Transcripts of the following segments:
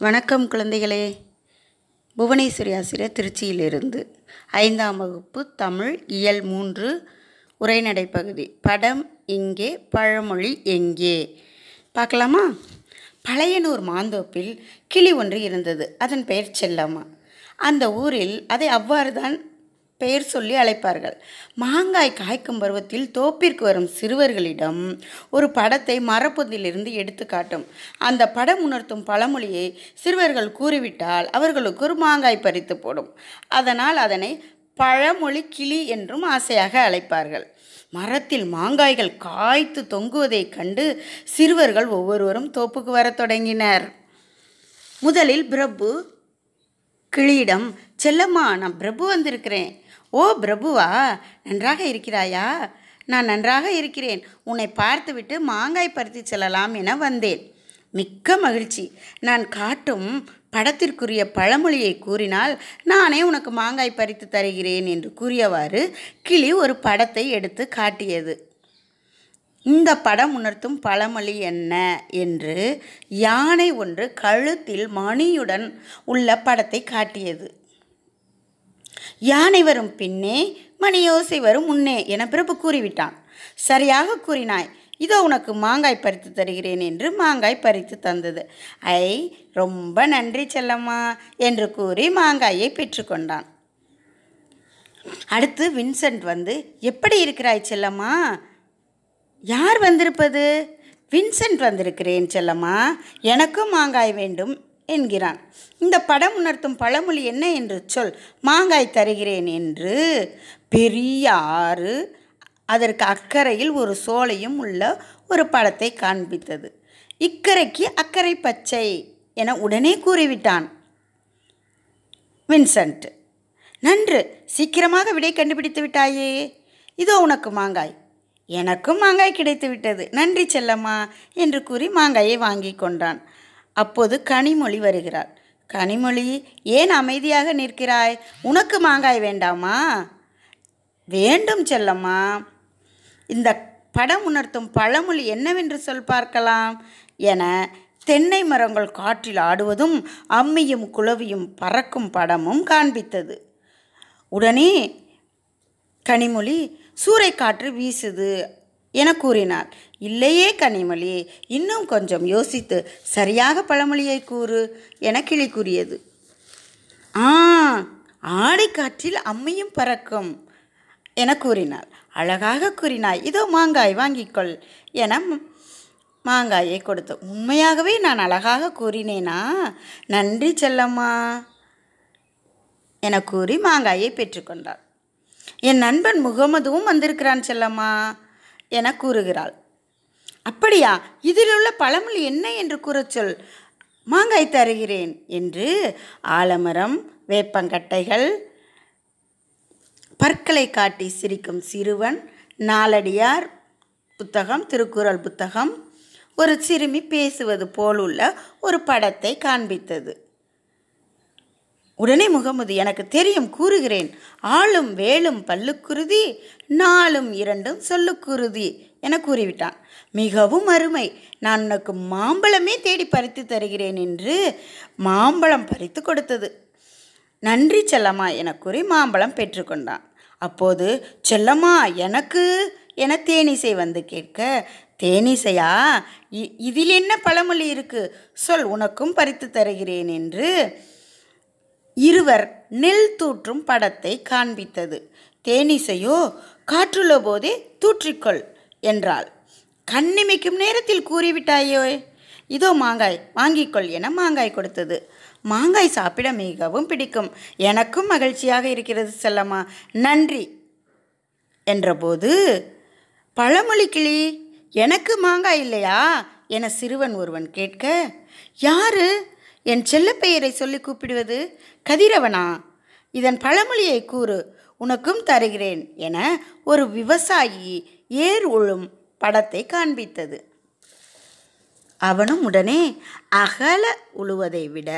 வணக்கம் குழந்தைகளே. புவனேஸ்வரி ஆசிரியர் திருச்சியிலிருந்து ஐந்தாம் வகுப்பு தமிழ் இயல் மூன்று உரைநடை பகுதி. படம் இங்கே பழமொழி எங்கே? பார்க்கலாமா? பழையனூர் மாந்தோப்பில் கிளி ஒன்று இருந்தது. அதன் பெயர் செல்லம்மா. அந்த ஊரில் அதை அவ்வாறு தான் பெயர் சொல்லி அழைப்பார்கள். மாங்காய் காய்க்கும் பருவத்தில் தோப்பிற்கு வரும் சிறுவர்களிடம் ஒரு படத்தை மரப்பொந்திலிருந்து எடுத்து காட்டும். அந்த படம் உணர்த்தும் பழமொழியை சிறுவர்கள் கூறிவிட்டால் அவர்களுக்கு ஒரு மாங்காய் பறித்து போடும். அதனால் அதனை பழமொழி கிளி என்றும் ஆசையாக அழைப்பார்கள். மரத்தில் மாங்காய்கள் காய்த்து தொங்குவதைக் கண்டு சிறுவர்கள் ஒவ்வொருவரும் தோப்புக்கு வரத் தொடங்கினர். முதலில் பிரபு கிளியிடம் செல்லம்மா நான் பிரபு வந்திருக்கிறேன். ஓ பிரபுவா நன்றாக இருக்கிறாயா? நான் நன்றாக இருக்கிறேன். உன்னை பார்த்துவிட்டு மாங்காய் பருத்தி செல்லலாம் என வந்தேன். மிக்க மகிழ்ச்சி. நான் காட்டும் படத்திற்குரிய பழமொழியை கூறினால் நானே உனக்கு மாங்காய் பறித்து தருகிறேன் என்று கூறியவாறு கிளி ஒரு படத்தை எடுத்து காட்டியது. இந்த படம் உணர்த்தும் பழமொழி என்ன என்று யானை ஒன்று கழுத்தில் மணியுடன் உள்ள படத்தை காட்டியது. யானை வரும் பின்னே மணியோசை வரும் முன்னே என பிரபு கூறிவிட்டான். சரியாக கூறினாய். இதோ உனக்கு மாங்காய் பறித்து தருகிறேன் என்று மாங்காய் பறித்து தந்தது. ஐ ரொம்ப நன்றி செல்லம்மா என்று கூறி மாங்காயை பெற்றுக்கொண்டான் அடுத்து வின்சென்ட் வந்து எப்படி இருக்கிறாய் செல்லம்மா? யார் வந்திருப்பது? வின்சென்ட் வந்திருக்கிறேன் செல்லம்மா. எனக்கும் மாங்காய் வேண்டும். என்கிறான். இந்த படம் உணர்த்தும் பழமொழி என்ன என்று சொல். மாங்காய் தருகிறேன் என்று. பெரிய ஆறு அதற்கு அக்கறையில் ஒரு சோலையும் உள்ள ஒரு படத்தை காண்பித்தது. இக்கரைக்கு அக்கறை பச்சை என உடனே கூறிவிட்டான். வின்சென்ட். நன்று சீக்கிரமாக விடை கண்டுபிடித்து விட்டாயே. இதோ உனக்கு மாங்காய். எனக்கும் மாங்காய் கிடைத்து விட்டது நன்றி செல்லம்மா என்று கூறி மாங்காயை வாங்கி கொண்டான். அப்போது கனிமொழி வருகிறாள். கனிமொழி ஏன் அமைதியாக நிற்கிறாய்? உனக்கு மாங்காய் வேண்டாமா? வேண்டும் செல்லம்மா. இந்த படம் உணர்த்தும் பழமொழி என்னவென்று சொல் பார்க்கலாம் என தென்னை மரங்கள் காற்றில் ஆடுவதும் அம்மியும் குளவியும் பறக்கும் படமும் காண்பித்தது. உடனே கனிமொழி சூறைக்காற்று வீசுது என கூறினார் இல்லையே கனிமொழி இன்னும் கொஞ்சம் யோசித்து சரியாக பழமொழியை கூறு என கிளி கூறியது. ஆ ஆடைக்காற்றில் அம்மையும் பறக்கும் என கூறினாள். அழகாக கூறினாய். இதோ மாங்காய் வாங்கிக்கொள் என மாங்காயை கொடுத்து. உண்மையாகவே நான் அழகாக கூறினேனா? நன்றி செல்லம்மா என கூறி மாங்காயை பெற்றுக்கொண்டாள் என் நண்பன் முகமதுவும் வந்திருக்கிறான் செல்லம்மா என கூறுகிறாள். அப்படியா? இதில் உள்ள பழமொழி என்ன என்று கூறச் சொல். மாங்காய் தருகிறேன் என்று ஆலமரம் வேப்பங்கட்டைகள் பற்களை காட்டி சிரிக்கும் சிறுவன் நாலடியார் புத்தகம் திருக்குறள் புத்தகம். ஒரு சிறுமி பேசுவது போலுள்ள ஒரு படத்தை காண்பித்தது. உடனே முகமது எனக்கு தெரியும் கூறுகிறேன். ஆளும் வேலும் பல்லுக்குருதி நாளும் இரண்டும் சொல்லுக்குருதி என கூறிவிட்டான். மிகவும் அருமை. நான் உனக்கு மாம்பழமே தேடி பறித்து தருகிறேன் என்று மாம்பழம் பறித்து கொடுத்தது. நன்றி செல்லம்மா என கூறி மாம்பழம் பெற்றுக்கொண்டான் அப்போது செல்லம்மா எனக்கு என தேனிசை வந்து கேட்க தேனிசையா? இதில் என்ன பழமொழி இருக்கு? சொல் உனக்கும் பறித்து தருகிறேன் என்று இருவர் நெல் தூற்றும் படத்தை காண்பித்தது. தேனிசையோ காற்றுள்ள போதே தூற்றிக்கொள் என்றாள். கண்ணிமைக்கும் நேரத்தில் கூறிவிட்டாயோ? இதோ மாங்காய் வாங்கிக்கொள் என மாங்காய் கொடுத்தது. மாங்காய் சாப்பிட மிகவும் பிடிக்கும். எனக்கும் மகிழ்ச்சியாக இருக்கிறது செல்லம்மா. நன்றி என்றபோது பழமொழி கிளி எனக்கு மாங்காய் இல்லையா? என சிறுவன் ஒருவன் கேட்க யாரு? என் செல்லப்பெயரை சொல்லி கூப்பிடுவது கதிரவனா. இதன் பழமொழியை கூறு உனக்கும் தருகிறேன் என ஒரு விவசாயி ஏர் உழும் படத்தை காண்பித்தது. அவனும் உடனே அகல உழுவதை விட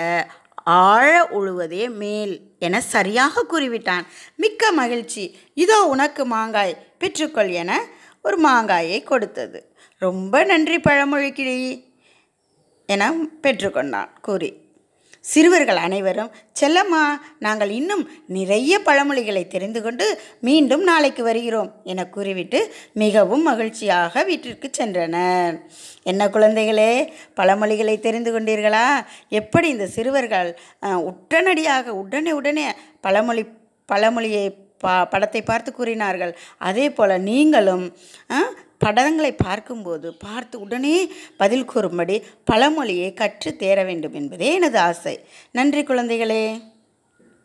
ஆழ உழுவதே மேல் என சரியாக கூறிவிட்டான். மிக்க மகிழ்ச்சி. இதோ உனக்கு மாங்காய் பெற்றுக்கொள் என ஒரு மாங்காயை கொடுத்தது. ரொம்ப நன்றி பழமொழி கிளி என பெற்றுக்கொண்டான். கூறி சிறுவர்கள் அனைவரும் செல்லம்மா நாங்கள் இன்னும் நிறைய பழமொழிகளை தெரிந்து கொண்டு மீண்டும் நாளைக்கு வருகிறோம் என கூறிவிட்டு மிகவும் மகிழ்ச்சியாக வீட்டிற்கு சென்றனர். என்ன குழந்தைகளே பழமொழிகளை தெரிந்து கொண்டீர்களா? எப்படி இந்த சிறுவர்கள் உடனடியாக உடனே உடனே பழமொழி பழமொழியை பா படத்தை பார்த்து கூறினார்கள்? அதே போல் நீங்களும் படங்களை பார்க்கும்போது பார்த்து உடனே பதில் கூறும்படி பழமொழியை கற்று தேர வேண்டும் என்பதே எனது ஆசை. நன்றி குழந்தைகளே.